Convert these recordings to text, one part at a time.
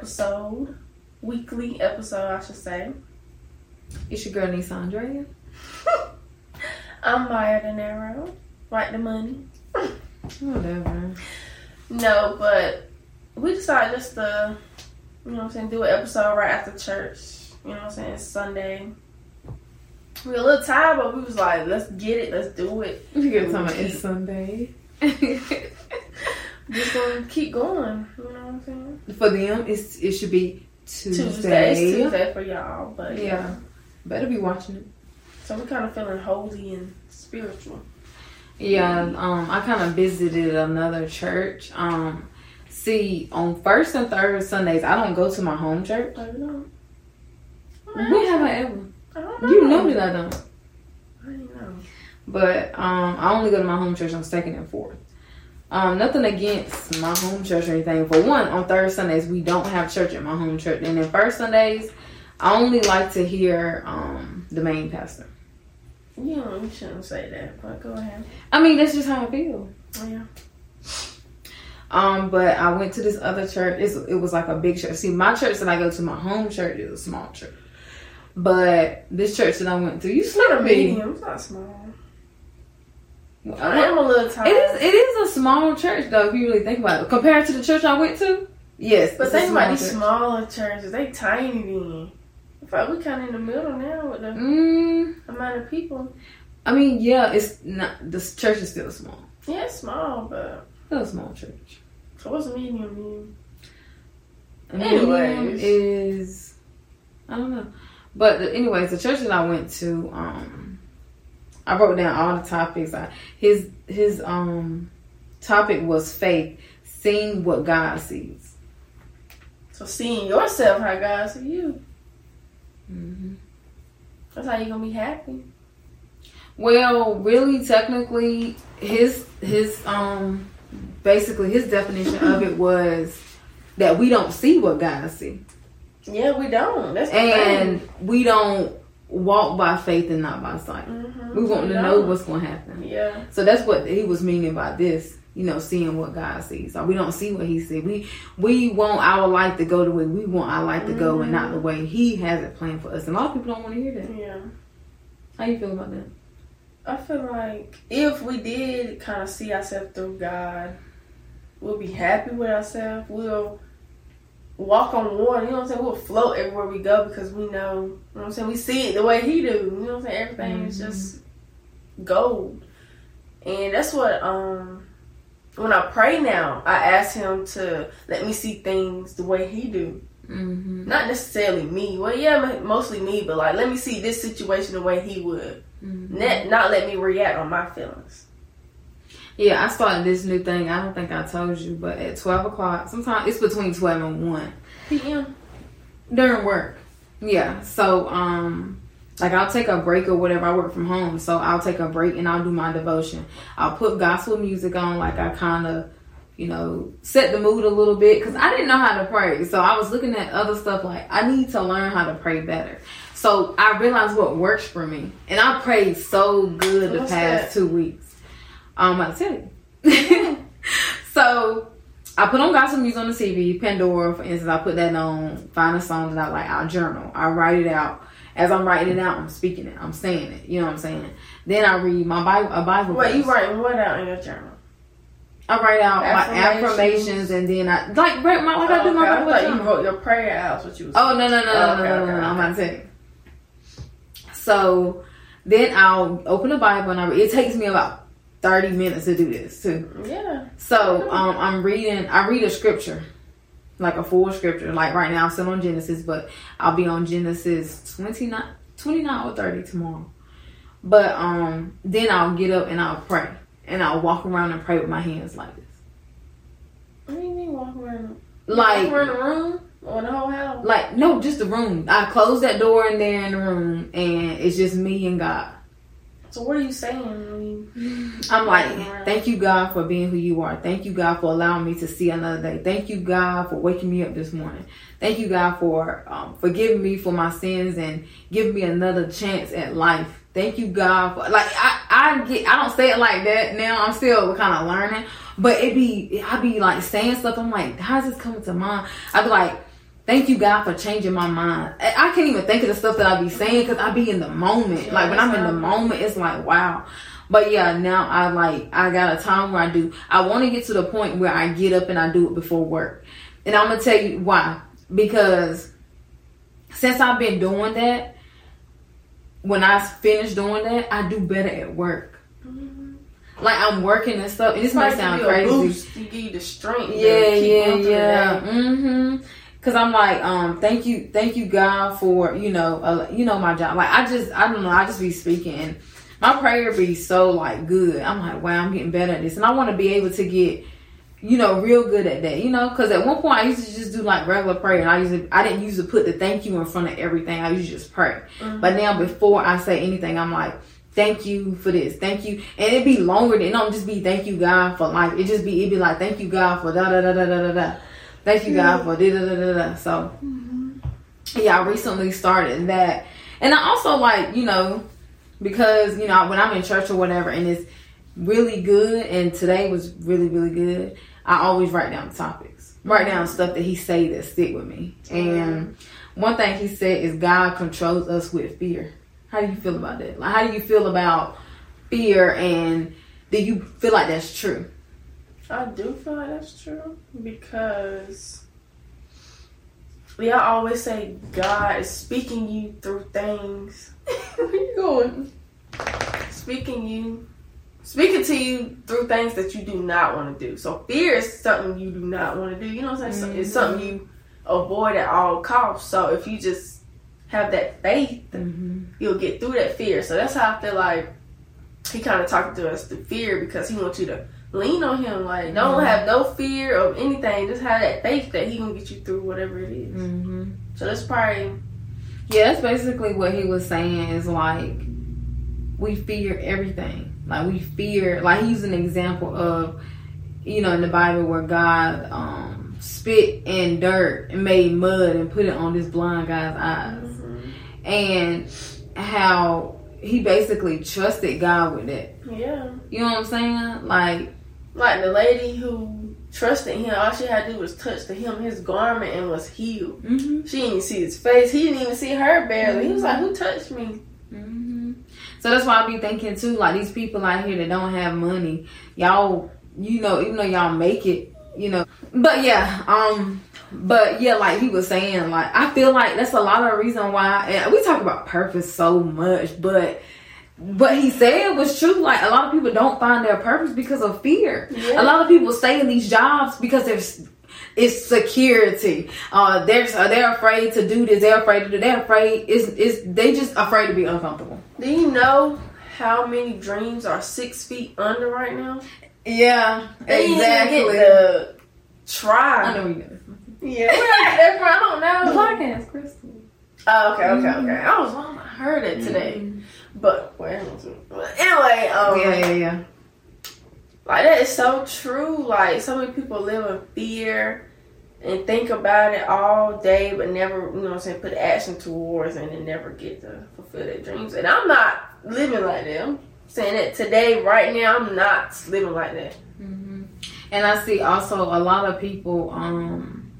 episode, weekly episode, I should say. It's your girl, Nissa Andrea. I'm Miah Dinero. Right the money. Whatever. No, but we decided just to, you know what I'm saying, do an episode right after church. You know what I'm saying? It's Sunday. We were a little tired, but we was like, let's get it, let's do it. You get talking about it's Sunday. Just gonna keep going. You know what I'm saying? For them, it's it should be Tuesday. Tuesday, it's Tuesday for y'all, but yeah. Yeah. Better be watching it. So we're kind of feeling holy and spiritual. Yeah, um, I kind of visited another church. Um, see, on first and third Sundays, I don't go to my home church. I don't have I ever. I don't know. You know that I don't. I don't know. But um, I only go to my home church on second and fourth. Um, nothing against my home church or anything. For one, on third Sundays we don't have church at my home church, and then first Sundays I only like to hear um, the main pastor. Know, you shouldn't say that, but go ahead. I mean, that's just how I feel. Yeah. Um, but I went to this other church. It's, it was like a big church. See, my church that I go to, my home church is a small church. But this church that I went to, you It's not slept a me. medium. It's not small. I am a little It tired. is. It is a small church though. If you really think about it, compared to the church I went to, yes. But think about these church. smaller churches. They tiny then. Like we kind of in the middle now with the Mm, amount of people. I mean, yeah, it's not. The church is still small. Yeah, it's small, but Still a small church. so what's medium mean? A medium is I don't know, but the, anyways, the church that I went to, um, I wrote down all the topics. I, his his um topic was faith, seeing what God sees. So seeing yourself how God sees you. hmm That's how you gonna be happy. Well, really, technically, his his um basically his definition of it was that we don't see what God see, Yeah, we don't. That's and we don't walk by faith and not by sight. Mhm. We want to know what's going to happen. Yeah. So that's what he was meaning by this. You know, seeing what God sees. So we don't see what He sees. We we want our life to go the way we want our life to go, and not the way He has it planned for us. And a lot of people don't want to hear that. Yeah. How you feel about that? I feel like if we did kind of see ourselves through God, we'll be happy with ourselves. We'll walk on water. You know what I'm saying? We'll float everywhere we go because we know. You know what I'm saying? We see it the way He do. You know what I'm saying? Everything is Mhm. just gold, and that's what um. When I pray now, I ask him to let me see things the way he do. Mm-hmm. Not necessarily me. Well, yeah, mostly me, but like let me see this situation the way he would. Mm-hmm. Not, not let me react on my feelings. Yeah, I started this new thing. I don't think I told you, but at twelve o'clock, sometimes it's between twelve and one PM. during work. Yeah, so um, like I'll take a break or whatever. I work from home, so I'll take a break and I'll do my devotion. I'll put gospel music on, like I kind of, you know, set the mood a little bit because I didn't know how to pray. So I was looking at other stuff like I need to learn how to pray better. So I realized what works for me, and I prayed so good the past that? two weeks. Um, I'll tell you. so I put on gospel music on the TV, Pandora, for instance. I put that on, find a song that I like, I'll journal. I write it out. As I'm writing it out, I'm speaking it. I'm saying it. You know what I'm saying? Then I read my Bible, a Bible. Wait, you verse. writing what out in your journal? I write out my Affirmations. affirmations, and then I like write my like I do okay, my I Bible thought you wrote your prayer out. What you was? Oh no no no no Oh, no okay, no no, okay, no! I'm okay. about to tell you. So then I'll open the Bible and I read. It takes me about thirty minutes to do this too. yeah. So um, I'm reading. I read a scripture, like a full scripture. Like right now, I'm still on Genesis, but I'll be on Genesis 29, 29 or thirty tomorrow. But um, then I'll get up and I'll pray, and I'll walk around and pray with my hands like this, What do you mean walk around? like walk around the room or the whole house? like no, just the room. I close that door in there in the room, and it's just me and God. So what are you saying? when you- I'm like, thank you, God, for being who you are. Thank you, God, for allowing me to see another day. Thank you, God, for waking me up this morning. Thank you, God, for um, forgiving me for my sins and giving me another chance at life. Thank you, God, for like I, I get I don't say it like that now. I'm still kind of learning, but it be I be like saying stuff. I'm like, how's this coming to mind? I be like, thank you God for changing my mind. I can't even think of the stuff that I be saying because I be in the moment. Yeah, like when I'm in the moment, it's like wow. But yeah, now I like I got a time where I do. I want to get to the point where I get up and I do it before work, and I'm gonna tell you why. Because since I've been doing that, when I finish doing that, I do better at work. Mm-hmm. Like I'm working and stuff. And this might sound crazy. Boost, you give you the strength. Yeah, yeah, yeah. Mm-hmm. Cause I'm like, um, thank you, thank you, God, for you know, uh, you know my job. Like I just, I don't know, I just be speaking. My prayer be so like good. I'm like, wow, I'm getting better at this, and I want to be able to get, you know, real good at that. You know, because at one point I used to just do like regular prayer, and I used to, I didn't use to put the thank you in front of everything. I used to just pray. Mm-hmm. But now before I say anything, I'm like, thank you for this, thank you, and it be longer than it don't just be thank you God for life. It just be it be like thank you God for da da da da da da. Thank you God for da da da da. So mm-hmm. yeah, I recently started that, and I also like you know because you know when I'm in church or whatever, and it's really good, and today was really really good. I always write down topics, write down stuff that he say that stick with me. And one thing he said is God controls us with fear. How do you feel about that? Like, how do you feel about fear, and do you feel like that's true? I do feel like that's true because we I always say God is speaking you through things. Where you going? Speaking you speaking to you through things that you do not want to do. So fear is something you do not want to do. You know what I'm saying? Mm-hmm. It's something you avoid at all costs. So if you just have that faith, mm-hmm. you'll get through that fear. So that's how I feel like he kind of talking to us through fear because he wants you to lean on him. Like, don't mm-hmm. have no fear of anything. Just have that faith that he gonna get you through whatever it is. Mm-hmm. So that's probably. Yeah, that's basically what he was saying. Is like we fear everything. Like we fear. Like he's an example of, you know, in the Bible where God um, spit in dirt and made mud and put it on this blind guy's eyes, mm-hmm. and how he basically trusted God with it. Yeah. You know what I'm saying? Like like the lady who trusted him, all she had to do was touch the him his garment and was healed. Mm-hmm. She didn't even see his face. He didn't even see her barely. Mm-hmm. He was like, "Who touched me?" Mm-hmm. So that's why I be thinking too. Like these people out here that don't have money, y'all, you know, even though y'all make it, you know. But yeah, um, but yeah, like he was saying, like I feel like that's a lot of reason why. And we talk about purpose so much, but what he said was true. Like a lot of people don't find their purpose because of fear. Yeah. A lot of people stay in these jobs because there's it's security. Uh, they're uh, they're afraid to do this. They're afraid to do. They're afraid. Is is they just afraid to be uncomfortable. Do you know how many dreams are six feet under right now? Yeah, they exactly. The try. I know you. Yeah, I don't know. The podcast, Crystal. Oh, okay, okay, okay. I was wrong. I heard it today. Mm-hmm. But anyway, um, yeah, yeah, yeah. Like that is so true. Like so many people live in fear and think about it all day, but never, you know, what I'm saying, put action towards and then never get to fulfill their dreams. And I'm not living like them. Saying that today, right now, I'm not living like that. Mm-hmm. And I see also a lot of people um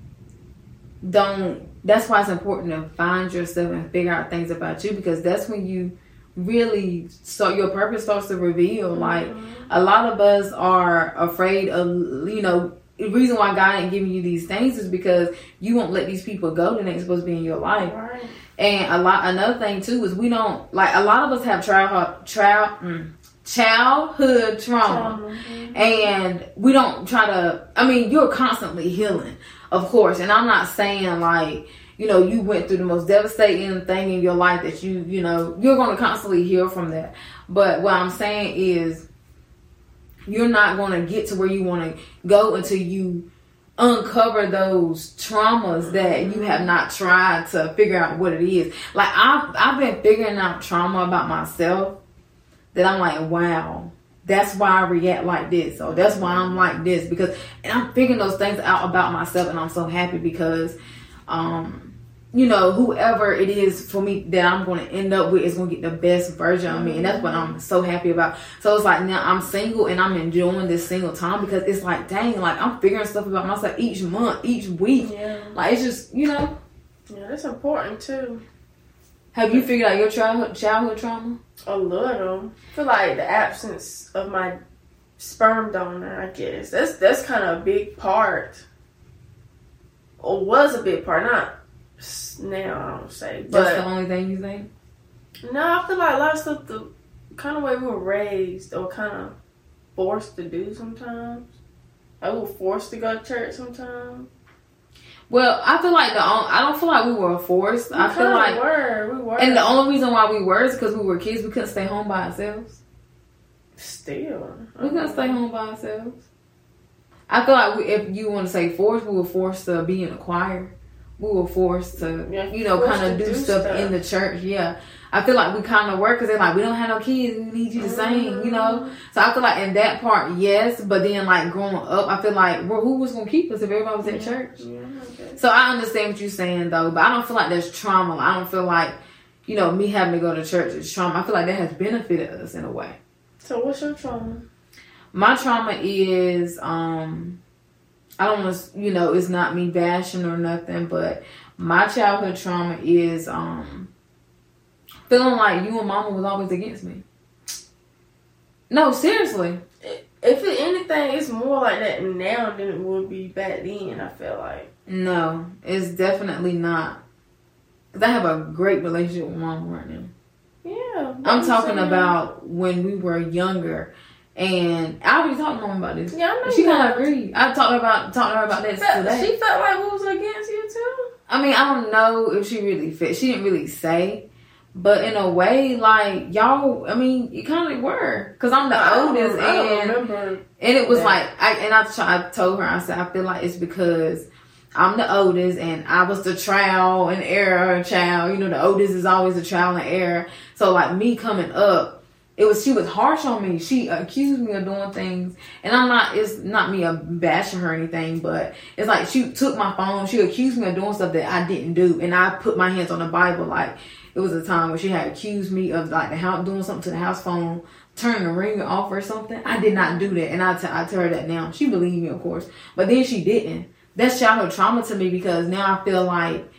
don't. That's why it's important to find yourself and figure out things about you because that's when you really so your purpose starts to reveal mm-hmm. like a lot of us are afraid of you know the reason why god ain't giving you these things is because you won't let these people go that ain't supposed to be in your life right. and a lot another thing too is we don't like a lot of us have trial trial mm, childhood trauma mm-hmm. and we don't try to i mean you're constantly healing of course and i'm not saying like you know, you went through the most devastating thing in your life that you, you know, you're going to constantly heal from that. But what I'm saying is, you're not going to get to where you want to go until you uncover those traumas that you have not tried to figure out what it is. Like I've I've been figuring out trauma about myself that I'm like, wow, that's why I react like this, or that's why I'm like this because and I'm figuring those things out about myself, and I'm so happy because um you know, whoever it is for me that I'm going to end up with is going to get the best version of me. And that's what I'm so happy about. So it's like now I'm single and I'm enjoying this single time because it's like, dang, like I'm figuring stuff about myself each month, each week. Yeah. Like it's just, you know. Yeah, that's important too. Have you figured out your childhood, childhood trauma? A little. I feel like the absence of my sperm donor, I guess. That's that's kind of a big part. Or was a big part, not now I don't say. But That's the only thing you think? No, I feel like a lot of stuff the kind of way we were raised or kind of forced to do sometimes. I was forced to go to church sometimes. Well, I feel like the on- I don't feel like we were forced. We I feel like, were, we were. and the only reason why we were is because we were kids. We couldn't stay home by ourselves. still, We couldn't stay home by ourselves. I feel like we, if you want to say forced, we were forced to be in a choir. We were forced to, Yeah, you know, kind of do, do stuff, stuff. in the church. Yeah, I feel like we kind of work because they're like, we don't have no kids. We need you to sing, you know. So I feel like in that part, yes. But then like growing up, I feel like well, who was gonna keep us if everybody was at church? Yeah, okay. So I understand what you're saying though, but I don't feel like there's trauma. I don't feel like, you know, me having to go to church is trauma. I feel like that has benefited us in a way. So what's your trauma? My trauma is, um, I don't want to, you know, it's not me bashing or nothing, but my childhood trauma is, um, feeling like you and mama was always against me. No, seriously. If it, anything, it's more like that now than it would be back then. I feel like. No, it's definitely not. Cause I have a great relationship with mama right now. Yeah, I'm talking about when we were younger, and I already talked to her about this. Yeah, I know. She kind of agreed. I talked about talked to her about that Felt- today. She felt like we was against you too. I mean, I don't know if she really fit. She didn't really say, but in a way, like y'all. I mean, you kind of were, cause I'm the I oldest, I don't and remember. and it was that. like, I and I, try, I told her, I said, I feel like it's because I'm the oldest, and I was the trial and error child. You know, the oldest is always the trial and error. So like me coming up, it was she was harsh on me. She accused me of doing things, and I'm not. It's not me bashing her or anything, but it's like she took my phone. She accused me of doing stuff that I didn't do, and I put my hands on the Bible. Like it was a time where she had accused me of like the house doing something to the house phone, turning the ringer off or something. I did not do that, and I, t- I tell her that now. She believed me, of course, but then she didn't. That's childhood trauma to me because now I feel like,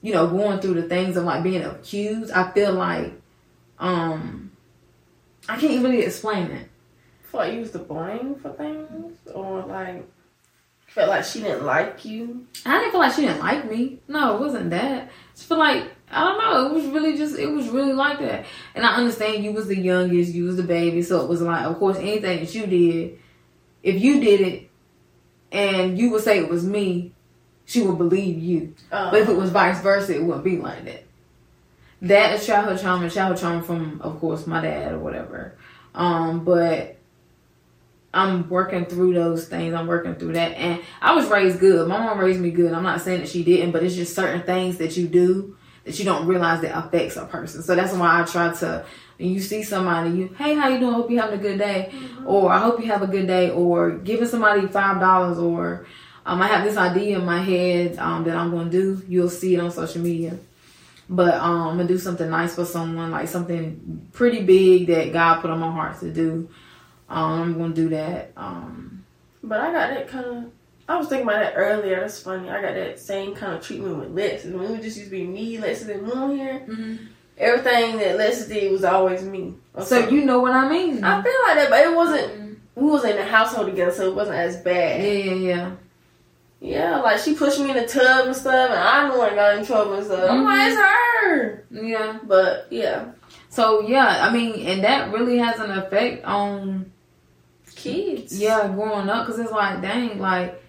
you know, going through the things of like being accused. I feel like, um, I can't even really explain it. felt like you was to blame for things, or like felt like she didn't like you. I didn't feel like she didn't like me. No, it wasn't that. I just feel like I don't know. It was really just it was really like that. And I understand you was the youngest, you was the baby, so it was like, of course, anything that you did, if you did it, and you would say it was me, she would believe you. But if it uh-huh. was vice versa, it wouldn't be like that. That is childhood trauma, childhood trauma from, of course, my dad or whatever. Um, but I'm working through those things. I'm working through that. And I was raised good. My mom raised me good. I'm not saying that she didn't, but it's just certain things that you do that you don't realize that affects a person. So that's why I try to when you see somebody, you, hey, how you doing? Hope you having a good day. Or I hope you have a good day. Or giving somebody five dollars or um, I have this idea in my head um, that I'm going to do. You'll see it on social media. But um, I'm to do something nice for someone, like something pretty big that God put on my heart to do. Um, I'm to do that. Um, But I got that kind of. I was thinking about that earlier. That's funny. I got that same kind of treatment with Lex. And when it just used to be me, Lex, and Moon here, everything that Lex did was always me. So something. you know what I mean? I feel like that, but it wasn't. We was in the household together, so it wasn't as bad. yeah, yeah. Yeah, like she pushed me in the tub and stuff, and I'm the one got in trouble and stuff. I'm like, mm-hmm. it's her. Yeah. But yeah, So yeah, I mean, and that really has an effect on kids. yeah growing up because it's like dang, like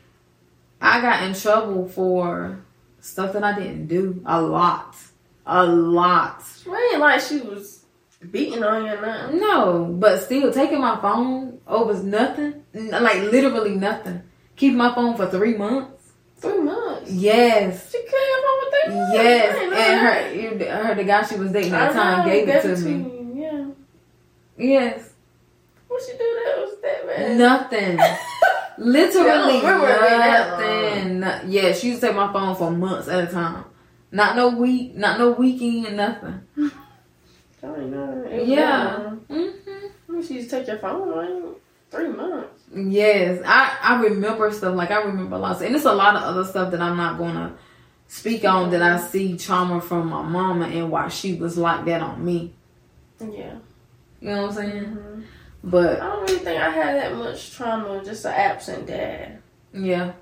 I got in trouble for stuff that I didn't do a lot, a lot. It like she was beating on you or nothing. No, but still taking my phone over nothing, like literally nothing. Keep my phone for three months. Three months. Yes. She came home with three months. Yes, and her, her the guy she was dating at the time gave it to me. you, Yeah. Yes, What she do that was that bad? nothing. Literally Yeah, don't remember it being that nothing. Yeah, she used to take my phone for months at a time. Not no week, not no weekend, nothing. I don't know. Yeah. that long. hmm She used to take your phone away. Three months. Yes, I I remember stuff like I remember lots, and it's a lot of other stuff that I'm not gonna speak on that I see trauma from my mama and why she was like that on me. Yeah. You know what I'm saying? hmm But I don't really think I had that much trauma. Just an absent dad. yeah,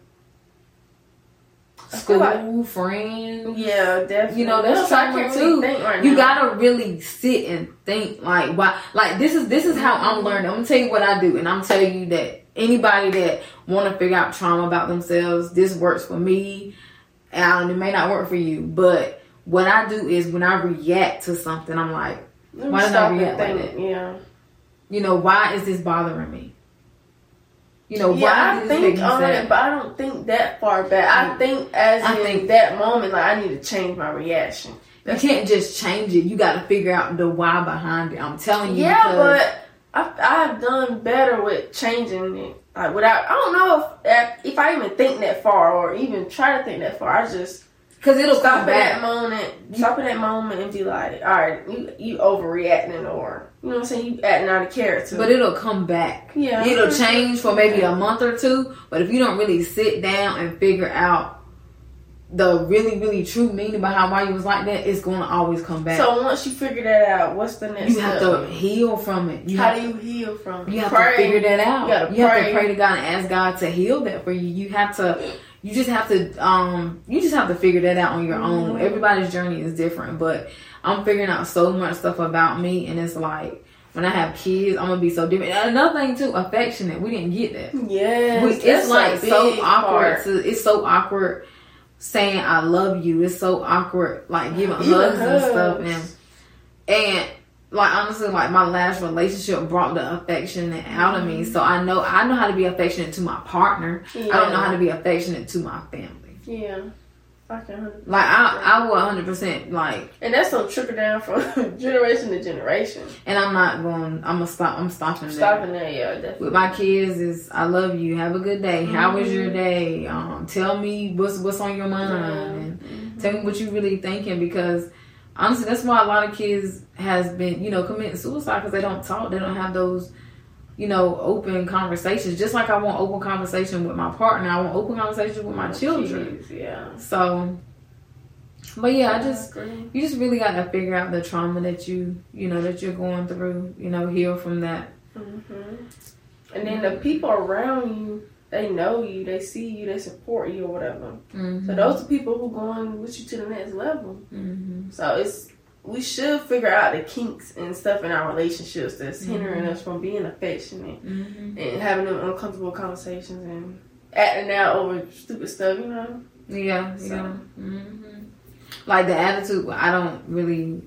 school, like- friends. Yeah, definitely. You know, that's trauma really too. right You now. gotta really sit and think like why like this is this is how I'm mm-hmm. learning. I'm gonna tell you what I do and I'm telling you that anybody that wanna figure out trauma about themselves, this works for me. And it may not work for you. But what I do is when I react to something, I'm like, Why did I react like think. Yeah. you know, why is this bothering me? You know, Yeah, why I did this make think on it, but I don't think that far back. I mm. think as I in think- that moment, like I need to change my reaction. You can't just change it. You got to figure out the why behind it. I'm telling you. Yeah, because- but I I've done better with changing it. Like without, I don't know if if I even think that far or even try to think that far. I just Cause it'll stop at that moment, stop at that moment and be like, all right, you you overreacting or you know what I'm saying, you acting out of character. But it'll come back. yeah, It'll change for maybe a month or two. But if you don't really sit down and figure out the really, really true meaning behind why you was like that, it's gonna always come back. So once you figure that out, what's the next you have step? to heal from it. You How have, do you heal from? it? you have Pray. to figure that out. You You have to pray to God and ask God to heal that for you. You have to you just have to um you just have to figure that out on your own. Mhm. Everybody's journey is different, but I'm figuring out so much stuff about me and it's like when I have kids, I'm gonna be so different. And another thing too, affectionate. We didn't get that. Yeah, it's like so awkward. To, it's so awkward saying I love you. It's so awkward, like giving Even hugs and stuff. And and like honestly, like my last relationship brought the affection out of me. So I know I know how to be affectionate to my partner. I don't know how to be affectionate to my family. Yeah, Like I, I will 100 percent like, And that's gonna trickle down from generation to generation. and I'm not going. I'm gonna stop. I'm stopping. there. Stopping there, yeah, definitely. with my kids is I love you. Have a good day. How was your Mhm. day? Um, tell me what's what's on your mind and Mhm. tell me what you really thinking because honestly, that's why a lot of kids has been you know committing suicide because they don't talk. They don't have those you know open conversations. Just like I want open conversation with my partner, I want open conversation with my children. Yeah. So, but yeah, I just you just really got to figure out the trauma that you you know that you're going through. You know, heal from that. hmm And then the people around you, they know you, they see you, they support you, or whatever. Mm-hmm. So those are people who going with you to the next level. hmm So it's we should figure out the kinks and stuff in our relationships that's hindering Mhm. us from being affectionate hmm and having them uncomfortable conversations and acting out over stupid stuff. You know. Yeah, So- yeah. hmm Like the attitude, I don't really.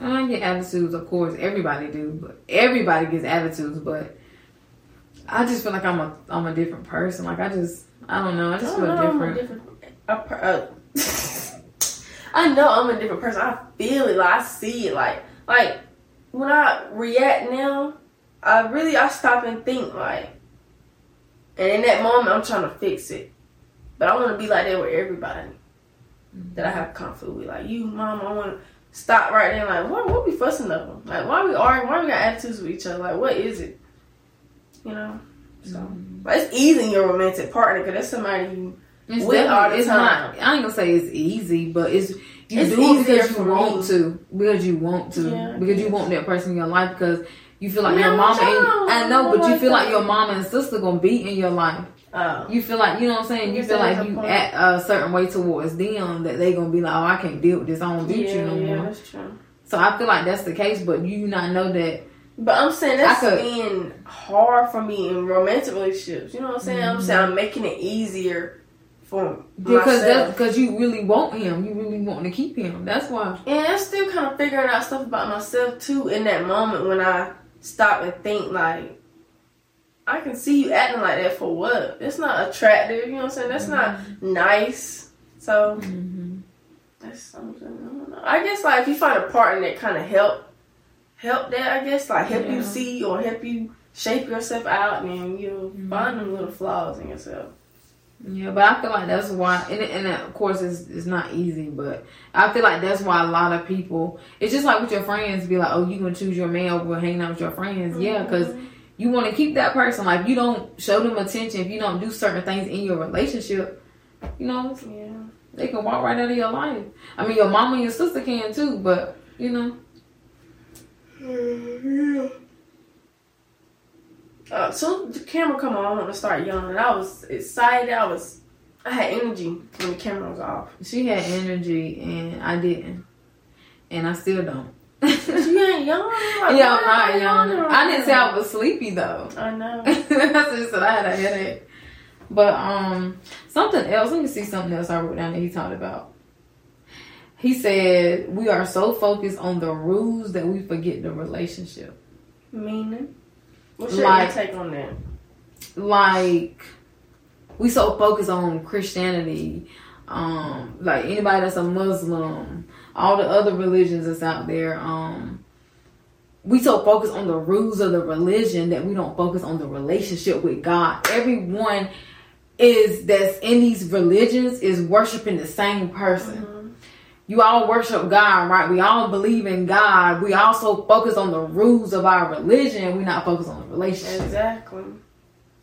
I get attitudes, of course. Everybody do, but everybody gets attitudes. But I just feel like I'm a I'm a different person. Like I just I don't know. I just I feel know different. different. a per- I know I'm a different person. I feel it. Like I see it. Like like when I react now, I really I stop and think like, and in that moment I'm trying to fix it, but I want to be like that with everybody that I have conflict with. Like you, mom, I want to stop right there. Like what? What we fussing over? Like why we arguing? Why we got attitudes with each other? Like what is it? You know. So. Mhm. But it's easy your romantic partner because that's somebody you It's, with all the it's time. not. I ain't gonna say it's easy, but it's you It's do it because you want me. to. Because you want to. Yeah, because you want that person in your life. Because you feel like Yeah, your mama no, I know, but you feel like your mama and sister gonna be in your life. uh, You feel like you know what I'm saying. You Yes, feel like you point. act a certain way towards them that they gonna be like, oh, I can't deal with this. I don't beat yeah, you no yeah, more. that's true. So I feel like that's the case, but you not know that. But I'm saying that's could- being hard for me in romantic relationships. You know what I'm saying? I'm Mhm. saying I'm making it easier for Because because you really want him. You really want to keep him. That's why. And I'm still kind of figuring out stuff about myself too in that moment when I stop and think like, I can see you acting like that for what? That's not attractive. You know what I'm saying? That's not nice. So Mhm. That's something. I don't know. I guess like if you find a partner that kind of help, help that. I guess like help Yeah. you see or help you shape yourself out, and then you'll Mhm. find them little flaws in yourself. Yeah, but I feel like that's why, and, and of course it's, it's not easy, but I feel like that's why a lot of people, it's just like with your friends, be like, oh, you gonna choose your man over hanging out with your friends. Mm-hmm. Yeah, because you want to keep that person. Like, you don't show them attention, if you don't do certain things in your relationship, you know, yeah. they can walk right out of your life. I mean, your mom and your sister can too, but, you know. Yeah. Uh, so the camera come on, I want to start yawning. I was excited. I was, I had energy when the camera was off. She had energy, and I didn't, and I still don't. you ain't yawning. Like, yeah, I'm not yawning. I didn't say I was sleepy though. I know. I just said I had a headache. But um, something else. Let me see something else I wrote down that he talked about. He said we are so focused on the rules that we forget the relationship. Meaning. What's your like, take on that? Like, we so focused on Christianity, um, like anybody that's a Muslim, all the other religions that's out there, um, we so focused on the rules of the religion that we don't focus on the relationship with God. Everyone is that's in these religions is worshiping the same person. Mm-hmm you all worship God, right? We all believe in God. We also focus on the rules of our religion. We not focus on the relationship. Exactly.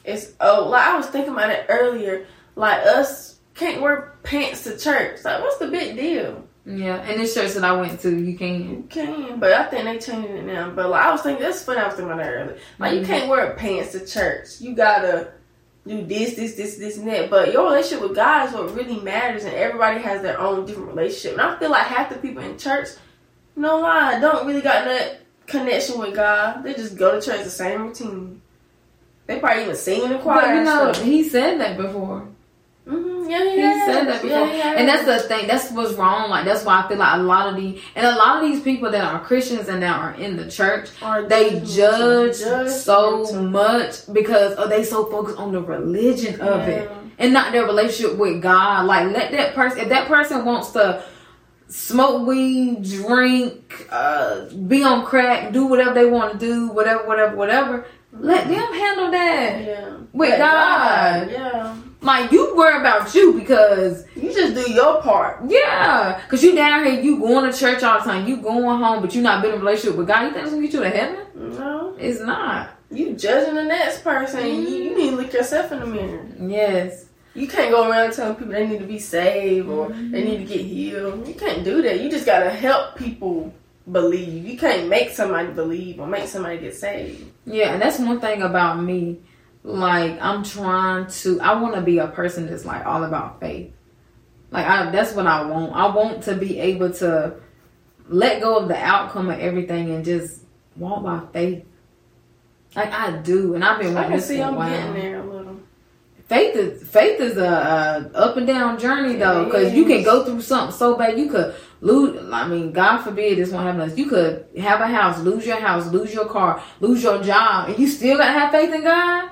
It's oh, like I was thinking about it earlier. Like us can't wear pants to church. Like, what's the big deal? Yeah, and this church that I went to, you can. You can, but I think they changing it now. But like I was thinking, that's funny. I was thinking about that earlier. Like mm-hmm. you can't wear pants to church. You gotta do this, this, this, this, and that. But your relationship with God is what really matters, and everybody has their own different relationship. And I feel like half the people in church, no lie, don't really got that connection with God. They just go to church the same routine. They probably even sing in the choir. But you know, he said that before. Mm-hmm. Yeah, he, he said that before, yeah, and that's the thing. That's what's wrong. Like that's why I feel like a lot of the and a lot of these people that are Christians and that are in the church, are they judge, judge so much because oh, they so focused on the religion of yeah. it and not their relationship with God. Like let that person, if that person wants to smoke weed, drink, uh, be on crack, do whatever they want to do, whatever, whatever, whatever. Let them handle that yeah. with God. God. Yeah. Like you worry about you because you just do your part. Yeah, because you down here, you going to church all the time, you going home, but you not building a relationship with God. You think it's gonna get you to heaven? No, it's not. You judging the next person. Mm-hmm. You, you need to look yourself in the mirror. Yes. You can't go around telling people they need to be saved or mm-hmm. they need to get healed. You can't do that. You just gotta help people believe. You can't make somebody believe or make somebody get saved. Yeah, and that's one thing about me like I'm trying to I want to be a person that's like all about faith. Like I that's what I want. I want to be able to let go of the outcome of everything and just walk by faith. Like I do, and I've been wanting I can see I'm getting there. Faith is faith is a, a up and down journey though, because you can go through something so bad you could lose. I mean, God forbid this won't happen. To us. You could have a house, lose your house, lose your car, lose your job, and you still gotta have faith in God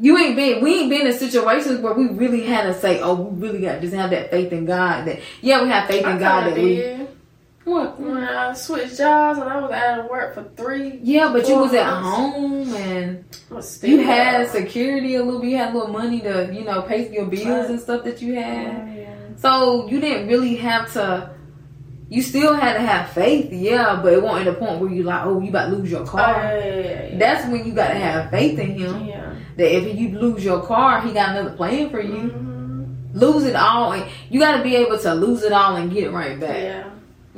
you ain't been we ain't been in situations where we really had to say, oh, we really got to just have that faith in God. That yeah, we have faith in I God that did. What? When I switched jobs and I was out of work for three. Yeah, but you was at home and you had security a little bit. You had a little money to you know pay your bills right. and stuff that you had. yeah. So you didn't really have to. You still had to have faith, yeah, but it wasn't the point where you like, oh, you about to lose your car. Oh, yeah, That's when you got to have faith in Him. Yeah that if you lose your car, he got another plan for you. Mm-hmm. Lose it all, and you got to be able to lose it all and get it right back.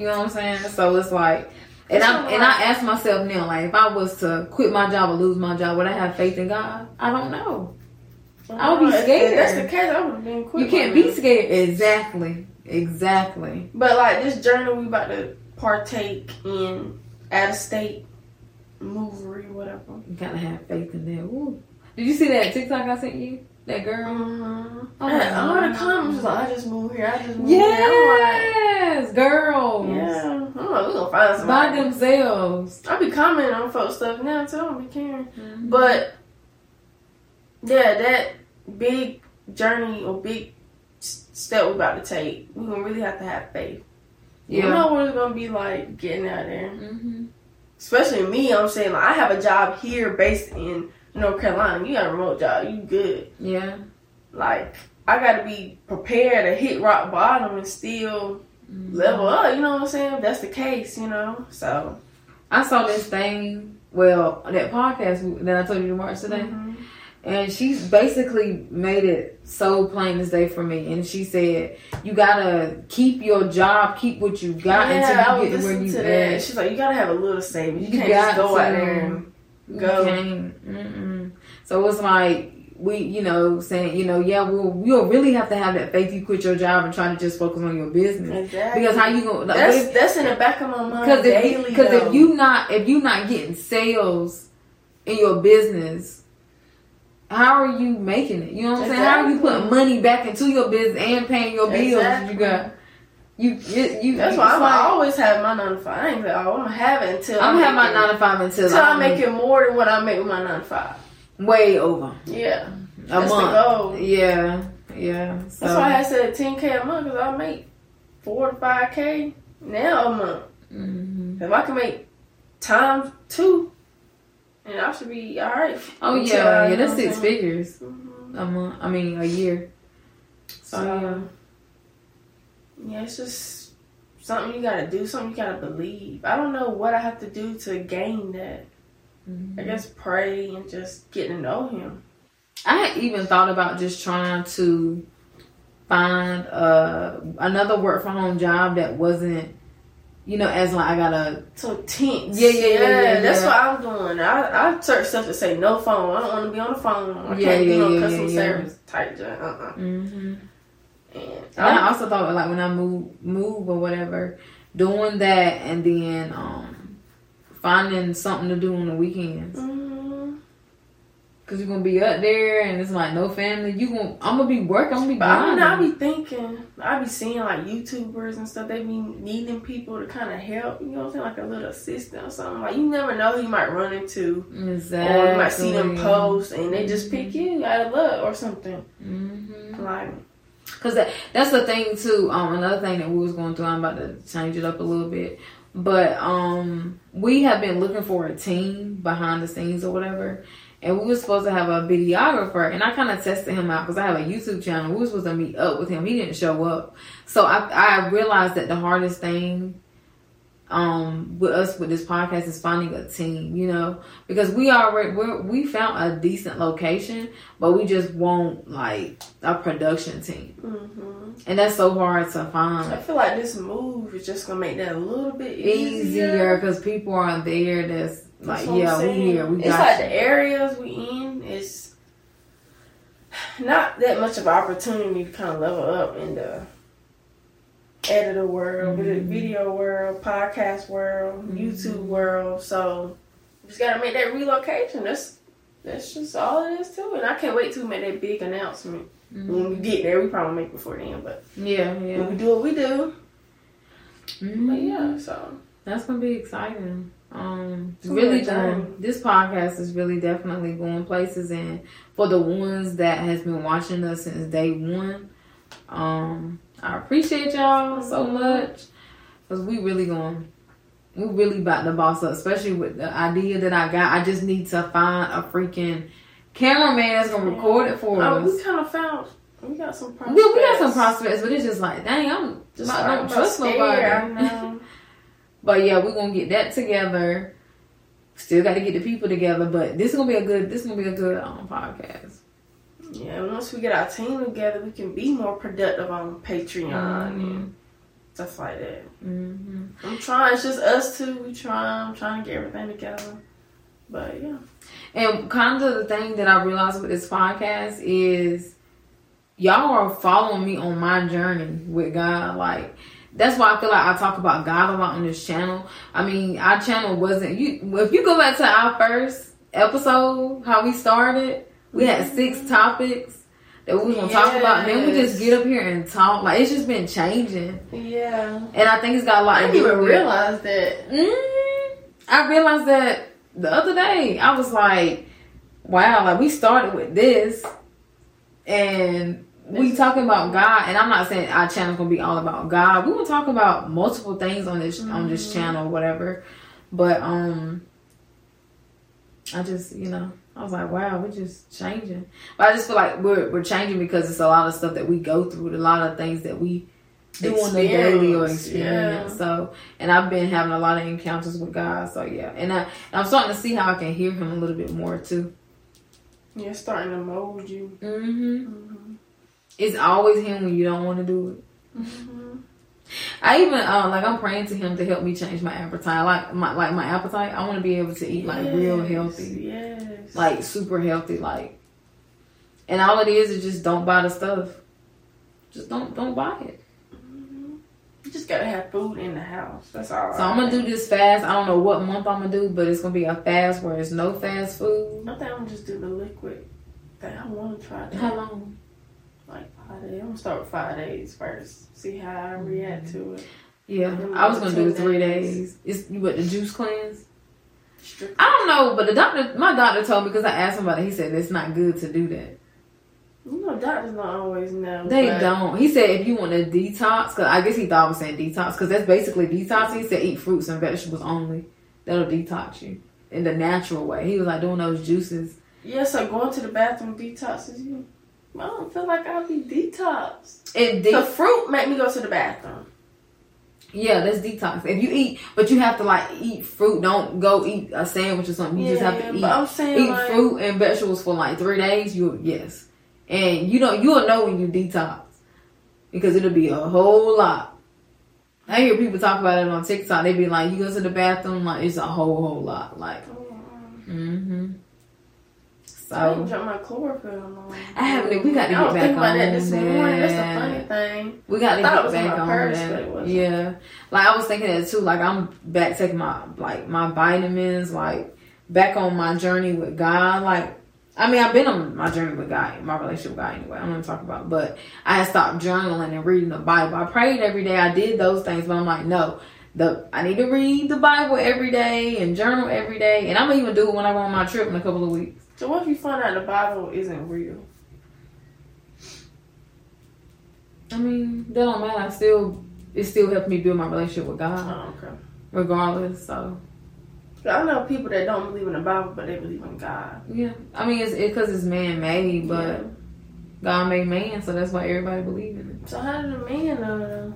You know what I'm saying? So it's like, and I and I ask myself now, like, if I was to quit my job or lose my job, would I have faith in God? I don't know. I would be scared. If that's the case, I would have been quit. You can't be scared. Exactly. Exactly. But like this journey we about to partake in out of state movery, whatever. You gotta have faith in that. Ooh. Did you see that TikTok I sent you? That girl. Mm-hmm. I, all the comments like, I just moved here. I just moved yes, here. girls. Yeah, I'm like, we gonna find somebody by themselves. I be commenting on folks stuff now too. I don't be caring. Mm-hmm. But yeah, that big journey or big step we're about to take, we're gonna really have to have faith. Yeah. You know what it's gonna be like getting out there. Mm-hmm. Especially me, I'm saying like I have a job here based in North Carolina, you got a remote job. You good. Yeah. like I gotta be prepared to hit rock bottom and still Mm-hmm. level up. You know what I'm saying? If that's the case, you know. So I saw this thing. Well, that podcast that I told you to watch today, mhm. and she basically made it so plain as day for me. And she said, "You gotta keep your job, keep what you got yeah, until you get where you at." She's like, you gotta have a little savings. You, You can't just go out there and go. Mm-mm. So it's like we, you know, saying, you know, yeah, we'll we'll really have to have that faith. You quit your job and try to just focus on your business Exactly. because how you gonna? Like, That's if- that's in the back of my mind Because if, because if you not if you not getting sales in your business, how are you making it? You know what I'm saying? How are you putting money back into your business and paying your bills? Exactly. You got you you. you That's it's why I'm, like, always have my nine to five. I ain't like, oh, I'm gonna have it until I'm gonna have my nine to five until, until I I'm make it more than what I make with my nine to five. way over Yeah, a that's month. the goal. Yeah, yeah. So That's why I said 10k a month because I make four to five k now a month. mhm. If I can make times two, and I should be all right. Oh yeah, I- yeah. That's six what I'm saying? figures Mhm. a month. I mean a year. So yeah, it's just something you gotta do, something you gotta believe. I don't know what I have to do to gain that. I Mhm. guess pray and just get to know Him. I had even thought about just trying to find uh another work from home job that wasn't, you know, as like I gotta So tense. Yeah, yeah, yeah, yeah, That's yeah. what I'm doing. I I search stuff to say no phone. I don't want to be on the phone. I Yeah, can't yeah, be yeah, customer yeah, yeah. service type job. Uh-uh. mm-hmm. And I also thought like when I move move or whatever, doing that and then um finding something to do on the weekends. Mhm. Cause you're gonna be up there and it's like no family. You gonna I'm gonna be working. I'm gonna be But I mean, I be thinking, I be seeing like YouTubers and stuff. They be needing people to kind of help. You know what I'm saying? Like a little assistant or something. Like you never know who you might run into, Exactly. or you might see them post and they just pick you out of luck or something. Mm-hmm. Like Cause that, that's the thing too. Um, another thing that we was going through. I'm about to change it up a little bit, but um, we have been looking for a team behind the scenes or whatever, and we were supposed to have a videographer. And I kind of tested him out because I have a YouTube channel. We were supposed to meet up with him. He didn't show up, so I I realized that the hardest thing. Um, with us with this podcast is finding a team, you know, because we already we we found a decent location, but we just want like a production team. hmm And that's so hard to find. I feel like this move is just gonna make that a little bit Easier because people are there that's like, That's what yeah, we here, we It's got like you. the areas we in is not that much of an opportunity to kind of level up in the editor world, Mhm. video world, podcast world, Mhm. YouTube world. So just gotta make that relocation. That's that's just all it is too. And I can't wait to make that big announcement. Mhm. When we get there, we probably make before then, but Yeah, yeah. we do what we do. Mhm. But yeah, so That's gonna be exciting. Um, It's really going. This podcast is really definitely going places, and for the ones that has been watching us since day one, um, I appreciate y'all so Mhm. much because we really going. We really about to boss up, especially with the idea that I got. I just need to find a freaking cameraman that's gonna record it for Oh, us. we kind of found we got some Yeah, prospects. we got some prospects, but it's just like, dang, I'm Just like, don't trust scared, nobody. I. But yeah, we're gonna get that together. Still got to get the people together, but this is gonna be a good. This is gonna be a good um, podcast. Yeah, once we get our team together, we can be more productive on Patreon and stuff like that. hmm I'm trying. It's just us two. We try. I'm trying to get everything together. But yeah, And kind of the thing that I realized with this podcast is y'all are following me on my journey with God. Like that's why I feel like I talk about God a lot on this channel. I mean, our channel wasn't you. If you go back to our first episode, how we started, we had six topics that we was gonna talk about. And then we just get up here and talk. Like it's just been changing, yeah. and I think it's got a lot I didn't even realize that. Mm, I realized that the other day. I was like, wow, like we started with this and we talking about God and I'm not saying our channel's gonna be all about God. We gonna talk about multiple things on this on this Mhm. channel, whatever. But um I just, you know, I was like, wow, we're just changing. But I just feel like we're we're changing because it's a lot of stuff that we go through, a lot of things that we do on the daily or experience. Yeah. So, and I've been having a lot of encounters with God. So yeah, and I and I'm starting to see how I can hear Him a little bit more too. Yeah, starting to mold you. Mm-hmm. mm-hmm. It's always Him when you don't want to do it. Mm-hmm. I even uh, like I'm praying to him to help me change my appetite. Like my like my appetite, I want to be able to eat like yes, real healthy, yes, like super healthy, like. And all it is is just don't buy the stuff. Just don't don't buy it. Mm-hmm. You just gotta have food in the house. That's all. So I am gonna do this fast. I don't know what month I'm gonna do, but it's gonna be a fast where it's no fast food. I think I'm gonna just do the liquid. Thing. I want to try that. How long? Like five days. I'm gonna start with five days first. See how I mm-hmm. react to it. Yeah, I was gonna do three days. Is you what the juice cleanse? I don't know, but the doctor, my doctor told me because I asked him about it. He said it's not good to do that. You know, doctors don't always know. They don't. He said if you want to detox, because I guess he thought I was saying detox, because that's basically detox. He said eat fruits and vegetables only. That'll detox you in the natural way. He was like doing those juices. Yeah, so going to the bathroom detoxes you. I don't feel like I'll be detoxed. It de- the fruit make me go to the bathroom. Yeah, that's detox. If you eat, but you have to like eat fruit. Don't go eat a sandwich or something. You yeah, just have to eat, I'm saying eat like, fruit and vegetables for like three days. You yes, and you know you'll know when you detox because it'll be a whole lot. I hear people talk about it on TikTok. They be like, you go to the bathroom, like it's a whole whole lot. Like, oh, mm-hmm. So I didn't drop my chlorophyll on. I haven't. We got to get back on that. This morning. That's the funny thing. We got to get back on purse, that. Yeah, like I was thinking that too. Like I'm back taking my like my vitamins. Like back on my journey with God. Like I mean, I've been on my journey with God, my relationship with God anyway. I'm to talk about, but I had stopped journaling and reading the Bible. I prayed every day. I did those things, but I'm like, no, the I need to read the Bible every day and journal every day, and I'm gonna even do it when I go on my trip in a couple of weeks. So what if you find out the Bible isn't real? I mean, that don't matter. I still it still helped me build my relationship with God. Oh, okay. Regardless, so. I know people that don't believe in the Bible, but they believe in God. Yeah, I mean, it's because it, it's man made, but yeah. God made man, so that's why everybody believes in it. So how did a man know?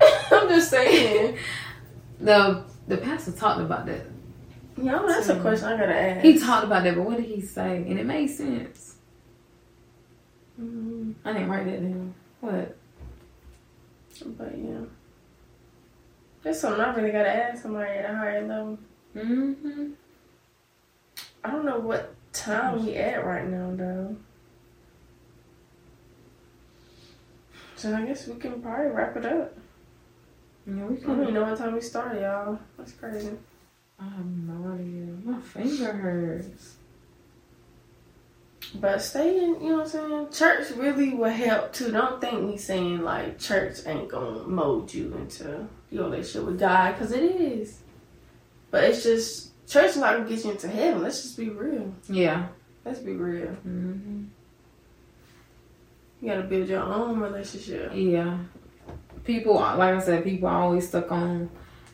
Uh, I'm just saying. the the pastor talked about that yeah, that's a question I gotta ask. He talked about that, but what did he say? And it made sense. Mm-hmm. I didn't write that down. What? But yeah, that's something I really gotta ask somebody at a higher level. Mm-hmm. I don't know what time we at right now though. So I guess we can probably wrap it up. Yeah, we can. I don't even know what time we started, y'all. That's crazy. I have no idea. My finger hurts. But staying, you know what I'm saying? Church really will help too. Don't think me saying like church ain't gonna mold you into your relationship with God, because it is. But it's just church is not gonna get you into heaven. Let's just be real. Yeah. Let's be real. Mm-hmm. You gotta build your own relationship. Yeah. People, like I said, people are always stuck on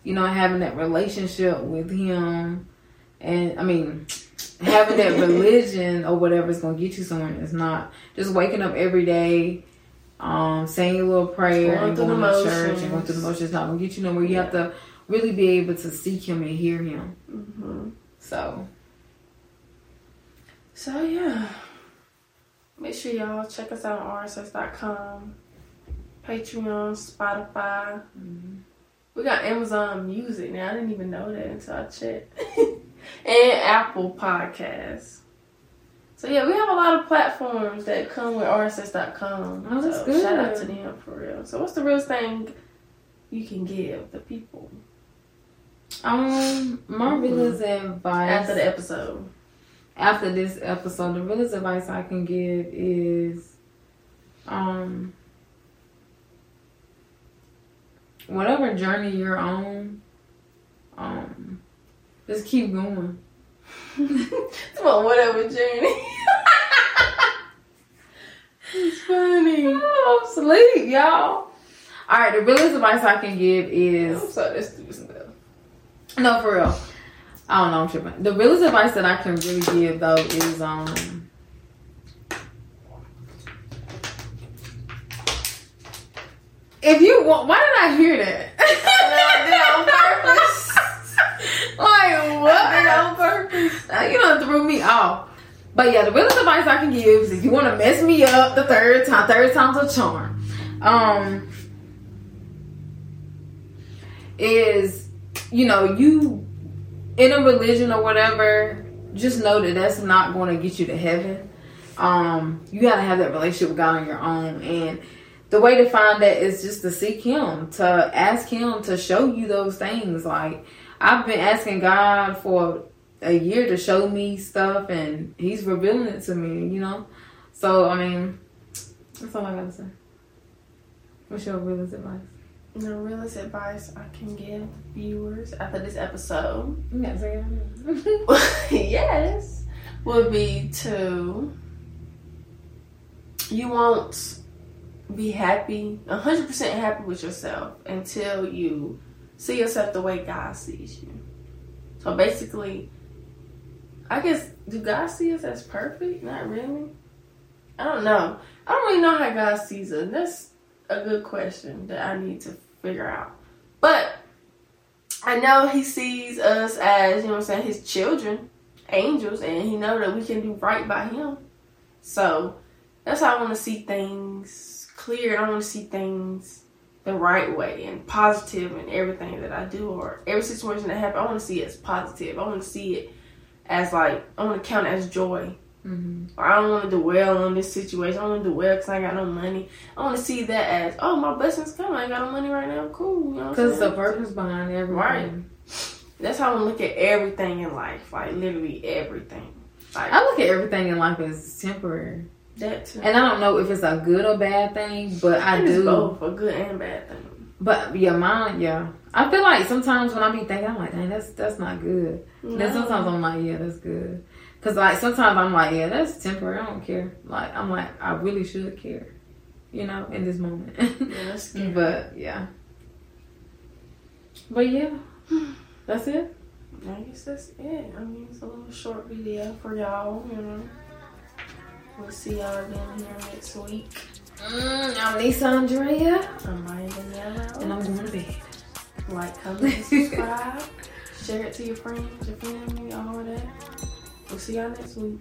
you know, having that relationship with him and I mean having that religion or whatever is gonna get you somewhere. It's not just waking up every day, um, saying a little prayer going and going to church and going through the motions is not gonna get you nowhere. You yeah. have to really be able to seek him and hear him. Mm-hmm. So So yeah. Make sure y'all check us out on rss.com, Patreon, Spotify. Mm-hmm. We got Amazon Music now. I didn't even know that until I checked. and Apple Podcasts. So yeah, we have a lot of platforms that come with RSS.com. Oh, that's so good. Shout out to them for real. So what's the real thing you can give the people? Um, my mm-hmm. realest advice after the episode. After this episode, the realest advice I can give is, um, whatever journey you're on, um, just keep going. Come on, whatever journey. it's funny. Oh, I'm asleep, y'all. All right, the realest advice I can give is. I'm sorry, stuff. No, for real. I don't know. I'm tripping. The realest advice that I can really give though is um. If you want, why did I hear that? like what? on purpose. Uh, you know, threw me off. But yeah, the realest advice I can give is if you want to mess me up the third time, third time's a charm. Um, is you know you in a religion or whatever, just know that that's not going to get you to heaven. Um, you got to have that relationship with God on your own, and the way to find that is just to seek Him, to ask Him to show you those things. Like I've been asking God for a year to show me stuff, and He's revealing it to me. You know, so I mean, that's all I gotta say. What's your realest advice? The realest advice I can give viewers after this episode, You gotta say it. yes, would be to you won't be happy, hundred percent happy with yourself until you see yourself the way God sees you. So basically, I guess do God see us as perfect? Not really. I don't know. I don't really know how God sees us. That's a good question that I need to figure out. But I know He sees us as you know, I'm saying His children, angels, and He know that we can do right by Him. So that's how I want to see things clear. I want to see things the right way and and everything that I do or every situation that happens. I want to see it as positive. I want to see it as like I want to count it as joy. Mm-hmm. I don't want to dwell on this situation. I don't want to dwell because I got no money. I want to see that as oh my blessings come. I ain't got no money right now. Cool. You know Because the purpose behind everything. Right. That's how I look at everything in life. Like literally everything. Like I look at everything in life as temporary. That too. And I don't know if it's a good or bad thing, but I is do. both a good and bad thing. But yeah, mine, yeah. I feel like sometimes when I be thinking, I'm like, dang, that's that's not good. Then sometimes I'm like, yeah, that's good. Cause like sometimes I'm like, yeah, that's temporary. I don't care. Like I'm like, I really should care. You know, in this moment. Yeah, but yeah. But yeah, that's it. I guess that's it. I mean, it's a little short video for y'all, you know. We'll see y'all again here next week. Mm, I'm Nissa Andrea, I'm Miah Dinero. and I'm going to bed. Like, comment, subscribe. Share it to your friends, your family, all of that. We'll see y'all next week.